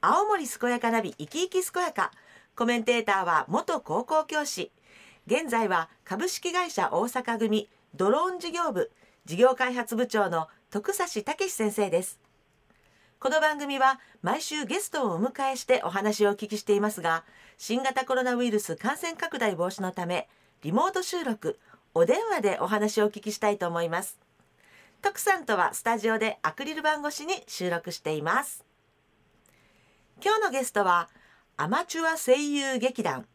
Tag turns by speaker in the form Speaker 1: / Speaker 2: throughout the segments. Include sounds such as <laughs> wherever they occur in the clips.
Speaker 1: 青森健やかナビ生き生き健やか。コメンテーターは元高校教師。現在は株式会社大阪組ドローン事業部事業開発部長の徳差武先生です。この番組は毎週ゲストをお迎えしてお話をお聞きしていますが新型コロナウイルス感染拡大防止のためリモート収録お電話でお話をお聞きしたいと思います。徳さんとはスタジオでアクリル板越しに収録しています。今日のゲストはアマチュア声優劇団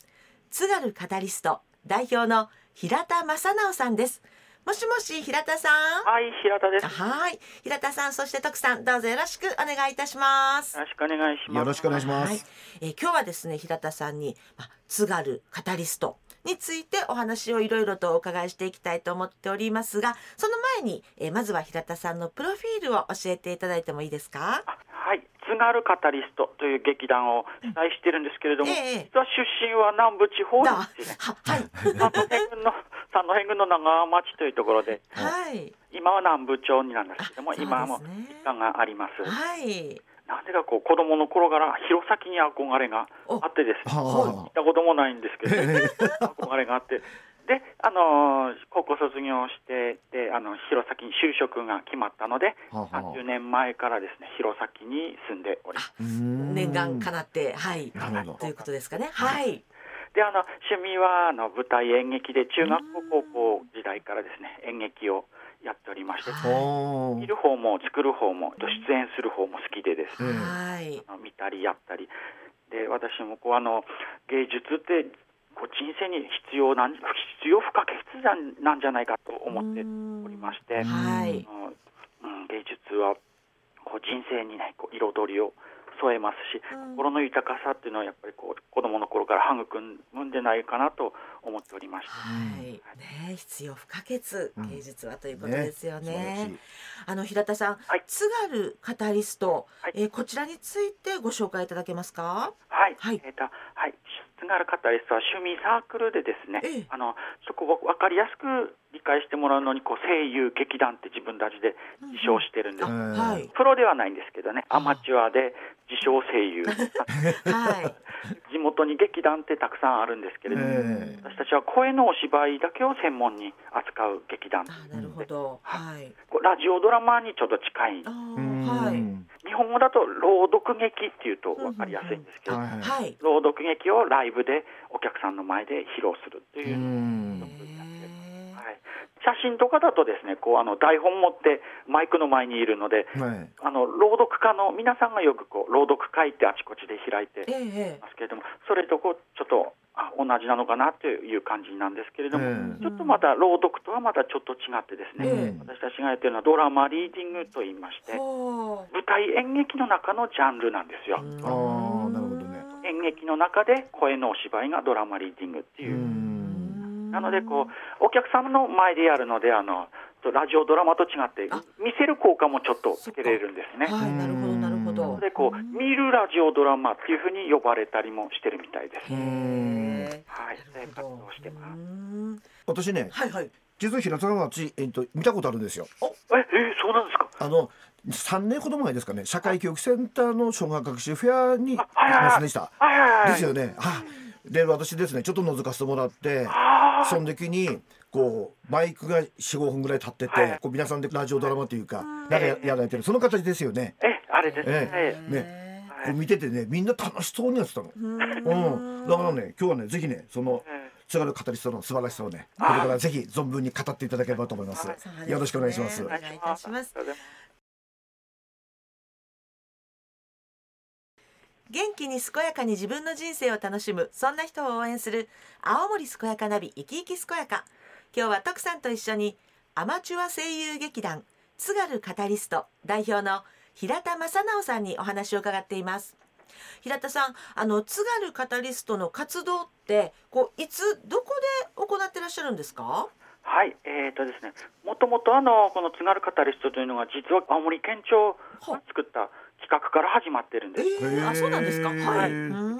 Speaker 1: 津軽カタリスト代表の平田正直さんです。もしもし平田さん？
Speaker 2: はい、平田です。よ
Speaker 1: はい。平田さんそして徳さんどうぞよろしくお願いいたします。
Speaker 2: ろしくお願いします。
Speaker 3: よろしくお願いしま
Speaker 1: はい。
Speaker 3: す。、
Speaker 1: えー今日はですね平田さんに、まあ、津軽カタリストについてお話をいろいろとお伺いしていきたいと思っておりますがその前に、えーまずは平田さんのプロフィールを教えていただいてもいいですか？
Speaker 2: あはい、津軽カタリストという劇団を主催してるんですけれども、
Speaker 1: ええ
Speaker 2: 実は出身は南部地方
Speaker 1: だ
Speaker 2: ですね。
Speaker 1: ははい。
Speaker 2: 三戸郡の三戸郡の長町というところで、
Speaker 1: はい。
Speaker 2: 今は南部町になんですけども、
Speaker 1: ね。
Speaker 2: 今も実家があります。
Speaker 1: はい。
Speaker 2: なんでかこう子供の頃から弘前に憧れがあってですね、
Speaker 3: は
Speaker 2: 行ったこともないんですけど、
Speaker 3: え
Speaker 2: 憧れがあって。で、あのー高校卒業して、で、あの、弘前に就職が決まったので、
Speaker 3: はあはあ。
Speaker 2: 30年前からですね、弘前に住んでおります。
Speaker 1: 念願かなってはい。
Speaker 3: なるほど。
Speaker 1: ということですかね。はい。
Speaker 2: で、あの、趣味は、あの、舞台演劇で、中学校、高校時代からですね、演劇をやっておりまして、
Speaker 3: おー
Speaker 2: 見る方も作る方も、出演する方も好きでですね、
Speaker 3: ええ
Speaker 1: はい。
Speaker 2: あの見たりやったり、で、私もこう、あの、芸術って、こう人生に必要なん、必要不可欠なんなんじゃないかと思っておりまして、
Speaker 3: うん。
Speaker 1: はい。
Speaker 2: うん、芸術はこう人生にねこう彩りを添えますし、
Speaker 1: うん。
Speaker 2: 心の豊かさっていうのはやっぱりこう子供の頃から育むんでないかなと思っておりまして、
Speaker 1: はい。ね必要不可欠。
Speaker 3: うん。
Speaker 1: 芸術はということですよね,、
Speaker 3: ね
Speaker 1: あの平田さん、
Speaker 2: はい。
Speaker 1: 津軽カタリスト、
Speaker 2: はい。
Speaker 1: えーこちらについてご紹介いただけますか？
Speaker 2: はい、
Speaker 1: はい。
Speaker 2: えっ、とはい津軽カタリストは趣味サークルでですね、
Speaker 1: ええ。
Speaker 2: あのそこを分かりやすく理解してもらうのにこう声優劇団って自分たちで自称してるんです。
Speaker 1: あ
Speaker 3: ええ
Speaker 1: はい。
Speaker 2: プロではないんですけどね、アマチュアで自称声優、<laughs>
Speaker 1: はい。<laughs>
Speaker 2: 地元に劇団ってたくさんあるんですけれども、
Speaker 3: え
Speaker 2: 私たちは声のお芝居だけを専門に扱う劇団
Speaker 1: あなるほど。はい。
Speaker 2: ラジオドラマにちょっと近い日本語だと朗読劇っていうと分かりやすいんですけど、朗読劇をライブでお客さんの前で披露するっていう写真とかだとですねこうあの台本持ってマイクの前にいるので
Speaker 3: はい。
Speaker 2: あの朗読家の皆さんがよくこう朗読会ってあちこちで開いて
Speaker 1: ええ
Speaker 2: ますけれどもそれとこうちょっとあ同じなのかなという感じなんですけれども、
Speaker 3: ええ。
Speaker 2: ちょっとまた朗読とはまたちょっと違ってですね、
Speaker 1: ええ。
Speaker 2: 私たちがやってるのはドラマリーディングと言いまして
Speaker 1: ほ
Speaker 2: 舞台演劇の中のジャンルなんですよ、
Speaker 1: う
Speaker 3: あーなるほどね。
Speaker 2: 演劇の中で声のお芝居がドラマリーディングっていうう、
Speaker 3: ん
Speaker 2: なのでこうお客様の前でやるのであのラジオドラマと違って
Speaker 1: あ。
Speaker 2: 見せる効果もちょっとつけれるんですね。
Speaker 1: はいなるほどなるほど。
Speaker 2: でこう見るラジオドラマっていうふうに呼ばれたりもしてるみたいです。はい、そういう活動をしてます。
Speaker 1: うん。
Speaker 3: 私ね
Speaker 1: はいはい。
Speaker 3: 実は平塚町えっと見たことあるんですよ。
Speaker 2: え、えそうなんですか？
Speaker 3: あの3年ほど前ですかね。社会教育センターの小学学習フェアに行き
Speaker 2: はいはいはい
Speaker 3: ませんでした。
Speaker 2: はいはいはい。
Speaker 3: ですよね。あで私ですねちょっと覗かせてもらって。
Speaker 2: あ
Speaker 3: その時にこうマイクが45分ぐらい立ってて、
Speaker 2: はい。
Speaker 3: こう皆さんでラジオドラマというか
Speaker 1: うん。
Speaker 3: なんかややられてる。その形ですよね。
Speaker 2: ーえ、あれです。ね。
Speaker 3: え
Speaker 2: え
Speaker 3: ね。
Speaker 2: はい
Speaker 3: こう見ててねみんな楽しそうにやってたの、
Speaker 1: うん。
Speaker 3: うん、だからね今日はねぜひねその
Speaker 2: え
Speaker 3: 津軽カタリストの素晴らしさをねこれからぜひ存分に語っていただければと思います。よろしくお願いします。
Speaker 1: お願いいたします元気に健やかに自分の人生を楽しむそんな人を応援する青森健やかナビ生き生き健やか。今日は徳さんと一緒にアマチュア声優劇団津軽カタリスト代表の平田正直さんにお話を伺っています。平田さんあの津軽カタリストの活動ってこういつどこで行ってらっしゃるんですか？
Speaker 2: はい、えーとですね、もともとあのこの津軽カタリストというのが実は青森県庁が作った企画から始まってるん
Speaker 1: え
Speaker 2: です。
Speaker 1: ー、あそうなんですか。はい、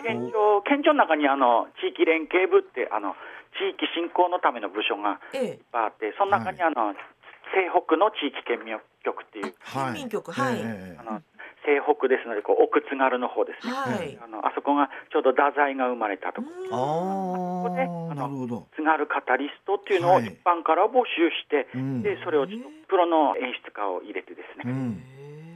Speaker 2: 県庁県庁の中にあの地域連携部ってあの地域振興のための部署が
Speaker 1: ええ。
Speaker 2: いっぱいあって、その中にあの、西北の地域県民局っていう
Speaker 1: 県民局はい、
Speaker 3: ええ
Speaker 2: あの西北ですのでこう奥津軽の方ですね、
Speaker 1: はい。
Speaker 2: あのあそこがちょうど太宰が生まれたとこ。
Speaker 3: あ
Speaker 2: こであの津軽カタリストっていうのを
Speaker 3: はい。
Speaker 2: 一般から募集して、
Speaker 3: うん。
Speaker 2: でそれをちょっとプロの演出家を入れてですね、
Speaker 3: うん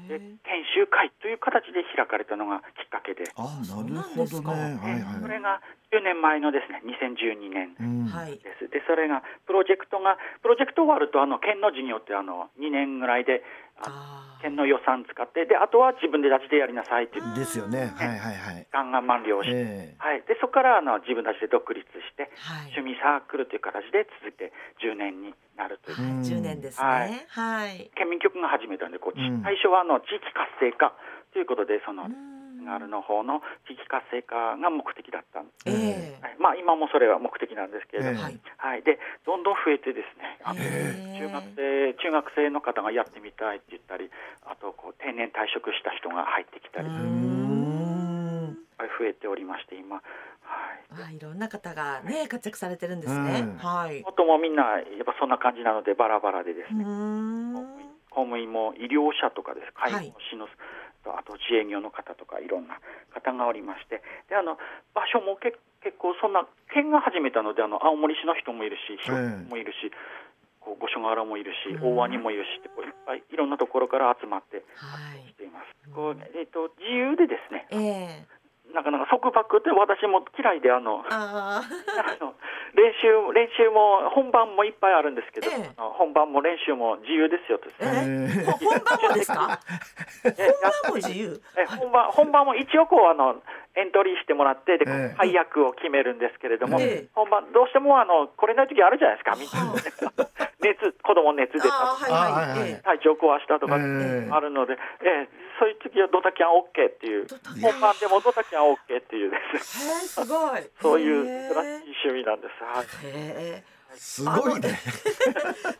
Speaker 2: で研修会という形で開かれたのがきっかけで、
Speaker 3: あなるほどね。はいはい
Speaker 2: それが10年前のですね2012年
Speaker 3: うん。
Speaker 1: はい。
Speaker 2: です。でそれがプロジェクトがプロジェクト終わるとあの県の事業ってあの2年ぐらいで県の予算使ってであとは自分で立ちでやりなさいっていう。時
Speaker 3: ですよね。はいはいはい。
Speaker 2: 間が満了して、
Speaker 3: ええ。
Speaker 2: はい、でそこからあの自分たちで独立して
Speaker 1: はい。
Speaker 2: 趣味サークルという形で続いて10年になるという。
Speaker 1: はい
Speaker 3: うん
Speaker 1: 10年です
Speaker 2: はい。
Speaker 1: ねはい。
Speaker 2: 県民局が始めたんでこう、
Speaker 3: うん。
Speaker 2: 最初はあの地域活性化ということでその
Speaker 1: うん
Speaker 2: 津軽の方の地域活性化が目的だったんです、
Speaker 1: ええ。
Speaker 2: はい。まあ、今もそれは目的なんですけれども、
Speaker 3: ええ
Speaker 1: はい。
Speaker 2: はい、でどんどん増えてですね。あの
Speaker 1: へえ。
Speaker 2: 中学生中学生の方がやってみたいって言ったりあとこう定年退職した人が入ってきたり、増えておりまして今、はい、
Speaker 1: あいろんな方がね活躍されてるんですね。
Speaker 3: うん。
Speaker 1: はい。
Speaker 2: もっともみんなやっぱそんな感じなのでバラバラでです
Speaker 1: う
Speaker 2: ね、
Speaker 1: ん。
Speaker 2: 公務員も医療者とかです。介護
Speaker 1: はい
Speaker 2: 士の、あと自営業の方とかいろんな方がおりましてであの場所もけ結構そんな県が始めたのであの青森市の人もいるし兵庫もいるし、こう五所川原もいるし
Speaker 1: うん。
Speaker 2: 大鰐もいるしってこういっぱいいろんなところから集まって
Speaker 1: はい。
Speaker 2: しています。こうえっと自由でですね
Speaker 1: ええ。
Speaker 2: なかなか束縛って私も嫌いであの <laughs>
Speaker 1: あ
Speaker 2: の練習練習も本番もいっぱいあるんですけど、
Speaker 1: ええ。
Speaker 2: 本番も練習も自由ですよとですね。
Speaker 1: ええ。ほ本番もですか？
Speaker 2: え
Speaker 1: 本番も自由？
Speaker 2: え本番本番も一応こうあのエントリーしてもらってで、
Speaker 3: ええ。
Speaker 2: 配役を決めるんですけれども、
Speaker 1: ええ。
Speaker 2: 本番どうしてもあの来れない時あるじゃないですかみんな熱子供熱出た
Speaker 1: ああはいはい。
Speaker 2: 体調壊したとか
Speaker 3: ええ。
Speaker 2: あるので、ええそういう時はドタキャン OK っていう。
Speaker 1: ドタキャン。
Speaker 2: 本番でもドタキャン OK っていうです。ね
Speaker 1: へえすごい。
Speaker 2: そういう
Speaker 1: へ
Speaker 2: 素晴らしい趣味なんです。はい。
Speaker 1: えへ
Speaker 3: すごいね。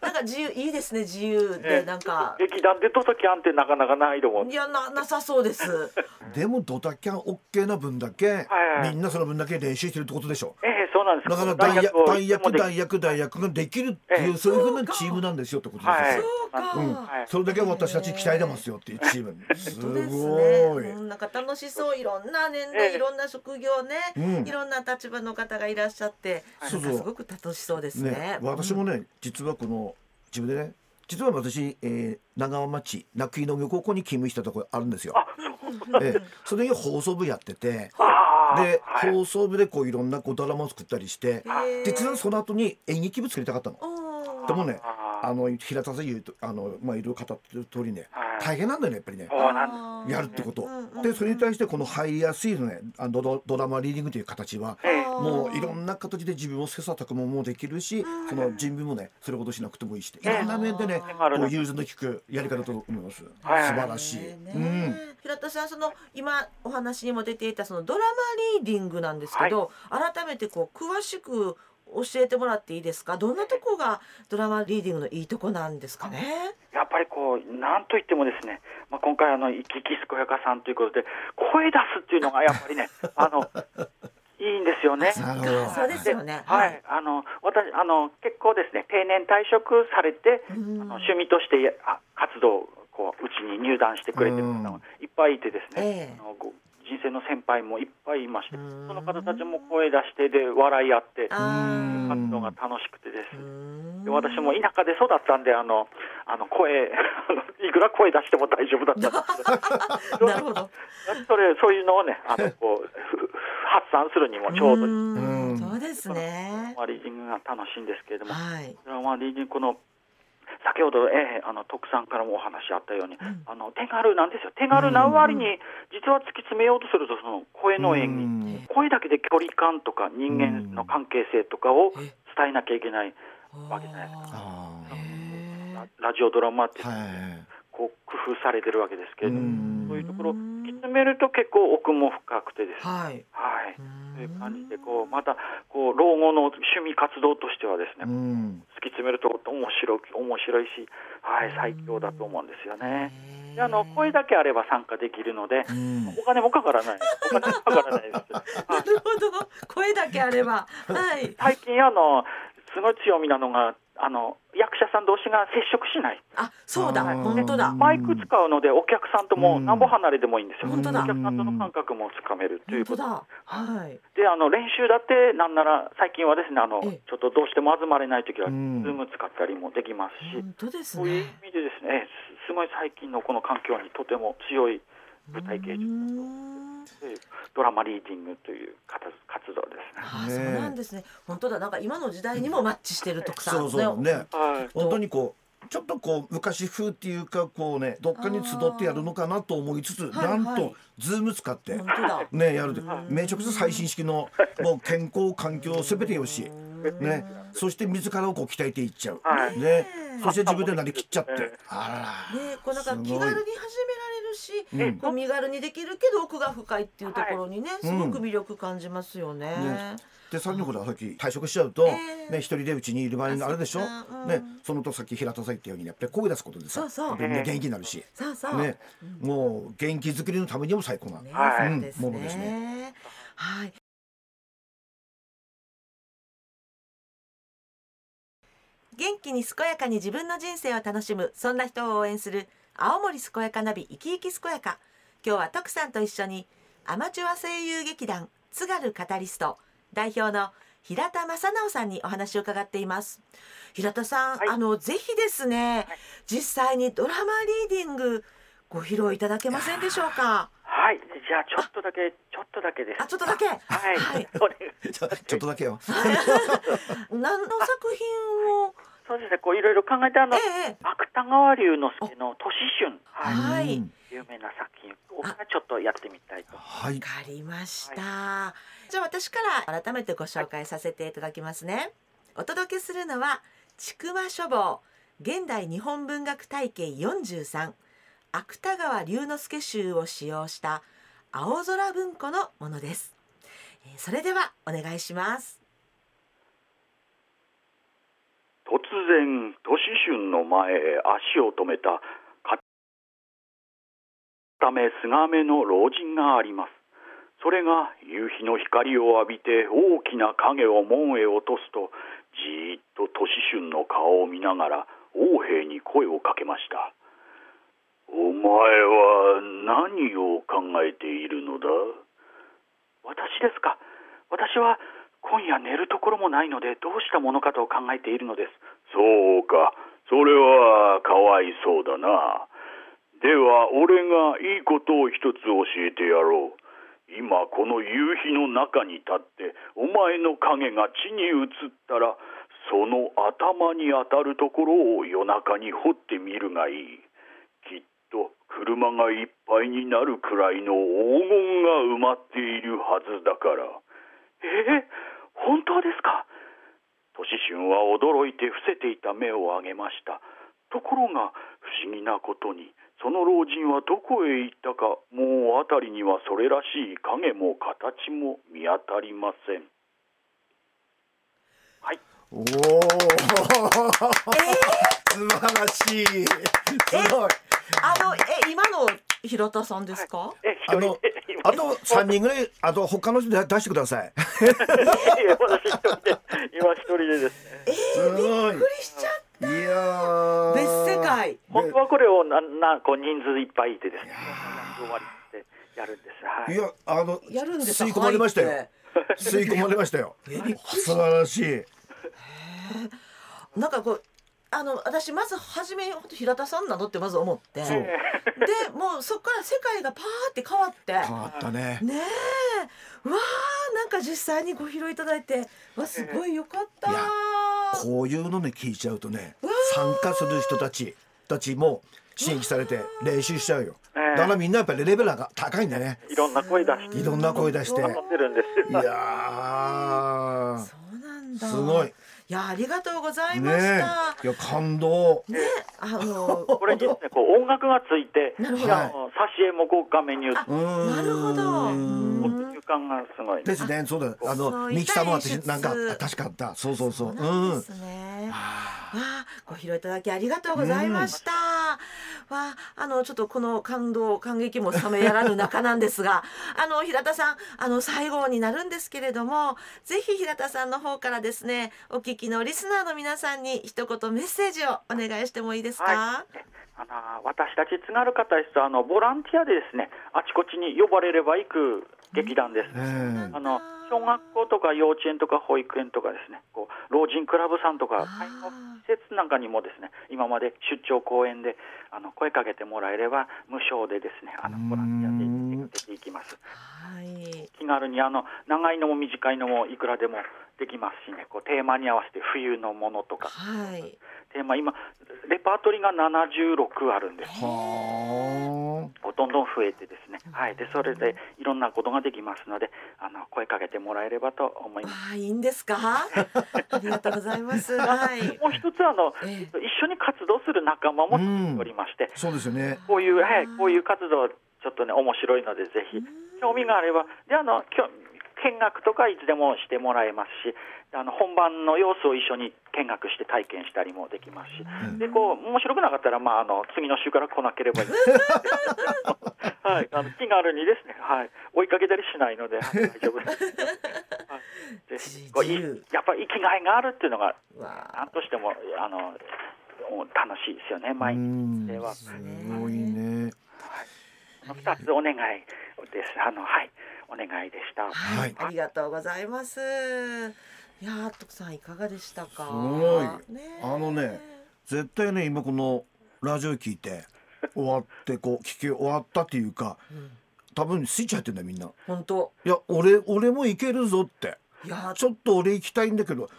Speaker 1: えなんか自由いいですね自由
Speaker 2: ええ。
Speaker 1: でなんか。
Speaker 2: 劇団でドタキャンってなかなかないと思うん
Speaker 1: いやななさそうです。
Speaker 3: でもドタキャン OK な分だけ、
Speaker 2: はいはい。
Speaker 3: みんなその分だけ練習してるってことでしょ。
Speaker 2: ええなんです。
Speaker 3: だから大役
Speaker 2: を
Speaker 3: 大役大役大役ができるっていう、
Speaker 2: ええ。
Speaker 3: そういうふうなチームなんですよってことですよ、
Speaker 2: はい。
Speaker 1: そうか、
Speaker 3: それだけは私たち期待でますよっていうチーム。
Speaker 1: す
Speaker 3: ご
Speaker 1: ね。
Speaker 3: い、
Speaker 1: うんなんか楽しそう。いろんな年代、
Speaker 2: ええ。
Speaker 1: いろんな職業ね、
Speaker 3: うん。
Speaker 1: いろんな立場の方がいらっしゃって、
Speaker 3: そうそう
Speaker 1: なんかすごく楽しそうですね。
Speaker 3: ね、私もね実はこの自分でね実は私、えー、長浜町名久井農業高校に勤務してたところあるんですよ。ええ。それに放送部やっててで、
Speaker 2: はい。
Speaker 3: 放送部でこういろんなこうドラマを作ったりして実はその後に演劇部作りたかったの。でもね。
Speaker 2: あ
Speaker 3: の平田さん言うとあの、まあ、いろいろ語ってる通りね。
Speaker 2: はい
Speaker 3: 大変なんだよねやっぱりね。やるってこと。でそれに対してこの入りやすいのねあのドドラマリーディングという形は
Speaker 2: ええ。
Speaker 3: もういろんな形で自分を切磋琢磨もできるしその準備もねそれほどしなくてもいいしいろんな面でねこう融通の利くやり方だと思います。素
Speaker 2: はい。
Speaker 3: 晴らしい。
Speaker 1: ね。
Speaker 3: うん。
Speaker 1: 平田さんその今お話にも出ていたそのドラマリーディングなんですけど、改めてこう詳しく教えてもらっていいですか？どんなとこがドラマリーディングのいいとこなんですかね？
Speaker 2: やっぱりこうなんといってもですね、まあ、今回あの生き生き健やかさんということで声出すっていうのがやっぱりね <laughs> あのいいんですよね。
Speaker 1: そうですよね。
Speaker 2: はい、あの私あの結構ですね定年退職されて、
Speaker 1: うん。
Speaker 2: あの趣味としてやあ活動をこううちに入団してくれてる方がいっぱいいてですね、
Speaker 1: ええ。
Speaker 2: あのご人生の先輩もいっぱいいまして、
Speaker 1: うん。
Speaker 2: その方たちも声出してで笑い合って活動が楽しくてです。
Speaker 1: うん。
Speaker 2: で私も田舎で育ったんであのあの声いくら声出しても大丈夫だったんですけど。<laughs>
Speaker 1: なるほど。
Speaker 2: それそういうのをねあの <laughs> こうふ発散するにもちょうどいい。
Speaker 1: そうですね。
Speaker 2: まあリーディングが楽しいんですけれども、
Speaker 1: はい。
Speaker 2: それはまあリーディングこの先ほど、えーあの徳さんからもお話あったように、
Speaker 1: ん。
Speaker 2: あの手軽なんですよ。手軽な割に、実は突き詰めようとするとその声の演技、
Speaker 3: うん。
Speaker 2: 声だけで距離感とか人間の関係性とかを
Speaker 1: え
Speaker 2: 伝えなきゃいけないわけじゃないですか。ラジオドラマって
Speaker 3: ーはい。
Speaker 2: こう工夫されてるわけですけれども、
Speaker 3: うん。
Speaker 2: そういうところ突き詰めると結構奥も深くてですね、
Speaker 1: はい。
Speaker 2: はい、
Speaker 1: うん。
Speaker 2: そういう感じでこうまたこう老後の趣味活動としてはですね、
Speaker 3: うん。
Speaker 2: 突き詰めると面白い面白いし、はい、最強だと思うんですよね。であの声だけあれば参加できるので、
Speaker 3: うん。
Speaker 2: お金もかからない、お金もかからないです。
Speaker 1: な <laughs>
Speaker 2: はい。
Speaker 1: るほど。声だけあれば。はい。
Speaker 2: 最近あのすごい強みなのがあの役者さん同士が接触しない。
Speaker 1: あ、そうだ、本当だ。
Speaker 2: マイク使うので、お客さんともなんぼ離れでもいいんですよ。
Speaker 1: 本当だ
Speaker 2: お客さんとの感覚もつかめるということ
Speaker 1: 本当だ。はい。
Speaker 2: で、あの練習だって、なんなら最近はですね、あの
Speaker 1: ええ
Speaker 2: ちょっとどうしても集まれないときは、ズ
Speaker 3: うん
Speaker 2: ーム使ったりもできますし、
Speaker 1: 本当です
Speaker 2: そういう
Speaker 1: ね。
Speaker 2: 意味でですね、すすごい最近のこの環境にとても強い舞台芸術ドラマリーディングという活活動ですね。
Speaker 1: ああ、
Speaker 3: ね
Speaker 1: そうなんですね。本当だ、なんか今の時代にもマッチしてる特産。
Speaker 3: そうそうね。
Speaker 2: はい。
Speaker 3: 本当にこうちょっとこう昔風っていうかこうねどっかに集ってやるのかなと思いつつ
Speaker 1: はい
Speaker 3: なん
Speaker 1: はい
Speaker 3: とズーム使って。ねやるで。
Speaker 2: はい
Speaker 3: めちゃくちゃ最新式のもう健康環境すべてよし。ね。そして自らをこう鍛えていっちゃう。
Speaker 2: はい。
Speaker 3: ね。そして自分でなりきっちゃって。
Speaker 2: え。
Speaker 3: あらら。
Speaker 1: ね、こうなんか気軽に始めし、
Speaker 3: うん。
Speaker 1: こう身軽にできるけど奥が深いっていうところにね、す
Speaker 3: うん
Speaker 1: ごく魅力感じますよね。
Speaker 3: ね。でさらにほらさっき退職しちゃうと、
Speaker 1: ええ。
Speaker 3: ね一人でうちにいる場合があるでしょ、
Speaker 1: うん。
Speaker 3: ねそのとさっき平田さん言ったようにやっぱり声出すことでさ
Speaker 1: そうそう。
Speaker 3: やっぱりみん。な元気になるし、
Speaker 1: そうそう。
Speaker 3: ね。もう元気づくりのためにも最高な、
Speaker 1: ね、う
Speaker 3: ん。ものです
Speaker 1: ね。はい。元気に健やかに自分の人生を楽しむそんな人を応援する青森健やかナビ生き生き健やか。今日は徳さんと一緒にアマチュア声優劇団津軽カタリスト代表の平田正直さんにお話を伺っています。平田さん、
Speaker 2: はい。
Speaker 1: あのぜひですね、実際にドラマリーディングご披露いただけませんでしょうか？
Speaker 2: はい、じゃあちょっとだけ、ちょっとだけです。
Speaker 1: あちょっとだけ？
Speaker 2: はい、
Speaker 1: はい。<laughs>
Speaker 3: ちょっとだけよ。
Speaker 1: 何の作品を
Speaker 2: そうですね、こういろいろ考えて、あの、
Speaker 1: ええ
Speaker 2: 芥川龍之介の都市春、はい、有名な作品をちょっとやってみたいと。
Speaker 3: はい。
Speaker 1: わかりました、じゃあ私から改めてご紹介させていただきますね、お届けするのはちくわ書房現代日本文学体系43芥川龍之介集を使用した青空文庫のものです。えーそれではお願いします
Speaker 2: 突然、都市春の前へ足を止めた、ためすがめの老人があります。それが夕日の光を浴びて大きな影を門へ落とすと、じーっと都市春の顔を見ながら王兵に声をかけました。お前は何を考えているのだ？私ですか私は今夜寝るところもないのでどうしたものかと考えているのです。そうか。それはかわいそうだな。では俺がいいことを一つ教えてやろう。今この夕日の中に立ってお前の影が地に映ったらその頭に当たるところを夜中に掘ってみるがいい。きっと車がいっぱいになるくらいの黄金が埋まっているはずだから。え？ー、本当ですか？都市春は驚いて伏せていた目を上げました。ところが不思議なことにその老人はどこへ行ったかもう辺りにはそれらしい影も形も見当たりません。はい。
Speaker 3: おお <laughs> 素晴らしい。すごい。
Speaker 1: あのえ今の平田さんですか、
Speaker 2: え
Speaker 3: あの <laughs> あと三人ぐらいあと他の人で出してください。
Speaker 2: いや私一人で今一人でですね。
Speaker 3: すごい。
Speaker 1: びっくりしちゃっ
Speaker 3: いやー。
Speaker 1: 別世界。
Speaker 2: 本当はこれをななこう人数いっぱいいてですね終わりってやるんです。はい。
Speaker 3: いやあの
Speaker 1: やるんです
Speaker 3: 吸い込まれましたよ。吸い込まれましたよ。素晴らしい。
Speaker 1: なんかこうあの私まず初め本当平田さんなのってまず思って。
Speaker 3: そう。
Speaker 1: でもうそこから世界がパーって変わって。
Speaker 3: 変わったね。
Speaker 1: ねえ。うわーなんか実際にご披露いただいてわすごいよかった。
Speaker 3: いやこういうのね聞いちゃうとね参加する人たちたちも刺激されて練習しちゃうよ。
Speaker 2: ええ。
Speaker 3: だからみんなやっぱりレベルが高いんだね。
Speaker 2: いろんな声出して。
Speaker 3: いろんな声出して。いやー。
Speaker 1: そうなんだ。
Speaker 3: すごい
Speaker 1: いやありがとうございまし
Speaker 3: ね
Speaker 1: た
Speaker 3: え。いや感動。
Speaker 1: ねあの <laughs>
Speaker 2: これですねこう音楽がついて
Speaker 1: なるほ
Speaker 3: ど。
Speaker 2: あの挿絵もこう画面に映って
Speaker 1: あなるほど
Speaker 2: 感がすごい
Speaker 3: ですね。そうだ。あのミキサーも私なんか確かあった。そうそうそう。
Speaker 1: うん。ですね、わあご披露いただきありがとうございました、うん、わああのちょっとこの感動感激も冷めやらぬ中なんですが <laughs> あの平田さんあの最後になるんですけれどもぜひ平田さんの方からですねお聞きのリスナーの皆さんに一言メッセージをお願いしてもいいですか、はい。
Speaker 2: あの私たち津軽方ですあのボランティアでですねあちこちに呼ばれれば行く劇団です。あの小学校とか幼稚園とか保育園とかですね。こう老人クラブさんとか介護施設なんかにもですね今まで出張公演であの声かけてもらえれば無償でですねあのボランティアで出ていきます。はい、気軽にあの長いのも短いのもいくらでもできますしね。こうテーマに合わせて冬のものとか、はい、テーマ今レパートリーが76あるんです。どんどん増えてですね、はい、でそれでいろんなことができますのであの声かけてもらえればと思います。
Speaker 1: あいいんですか？<laughs> ありがとうございます。<laughs> はい、
Speaker 2: もう一つあの、えー、一緒に活動する仲間もおりまして、
Speaker 3: そうですよね。
Speaker 2: こういう、はい、こういう活動ちょっとね面白いのでぜひ興味があれば。であの見学とかいつでもしてもらえますしあの本番の様子を一緒に見学して体験したりもできますし、うん、でこう面白くなかったら、まあ、あの次の週から来なければいい <laughs> はい、あの気軽にですね、はい、追いかけたりしないので大丈夫です。はい、でこうやっぱり生きがいがあるっていうのが何としてもあの楽しいですよね毎日。では。すごいね。はい、2つお願いです。あのはいお願いでした。
Speaker 1: はい、ありがとうございます。いや徳さんいかがでしたか？す
Speaker 3: ごい。ね、あのね、絶対ね今このラジオ聞いて終わってこう聞き終わったっていうか、うん、多分スイッチ入ってんだみんな。
Speaker 1: 本当。
Speaker 3: いや俺俺もいけるぞって。いやちょっと俺行きたいんだけど、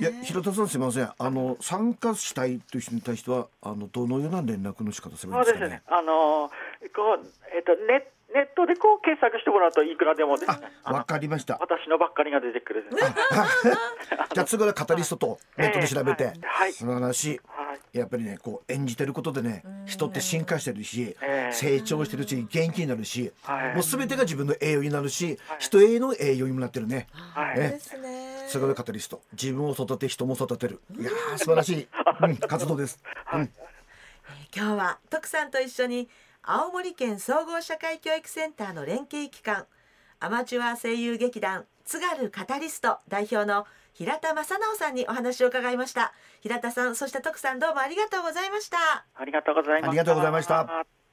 Speaker 3: いや平田さんすみません。あの参加したいという人に対してはあのどのような連絡の仕方すればいいですかね？そうですね。
Speaker 2: あのこうえっ、とネッネットでこう検索してもらうといくらでもですね。
Speaker 3: わかりました。
Speaker 2: 私のばっかりが出てくる。
Speaker 3: じゃあ次はカタリストとネットで調べて、えーはい、素晴らしい。やっぱりねこう演じてることでね人って進化してるし、えー、成長してるし元気になるし、もうすべてが自分の栄養になるし、人への栄養にもなってるね。はい、ね。それがカタリスト。自分を育て人も育てる。いや素晴らしい、うん、活動です、<laughs> うん、
Speaker 1: 今日は徳さんと一緒に青森県総合社会教育センターの連携機関アマチュア声優劇団津軽カタリスト代表の平田正直さんにお話を伺いました。平田さんそして徳さんどうもありがとうございました。
Speaker 2: ありがとうございました。
Speaker 3: ありがとうございました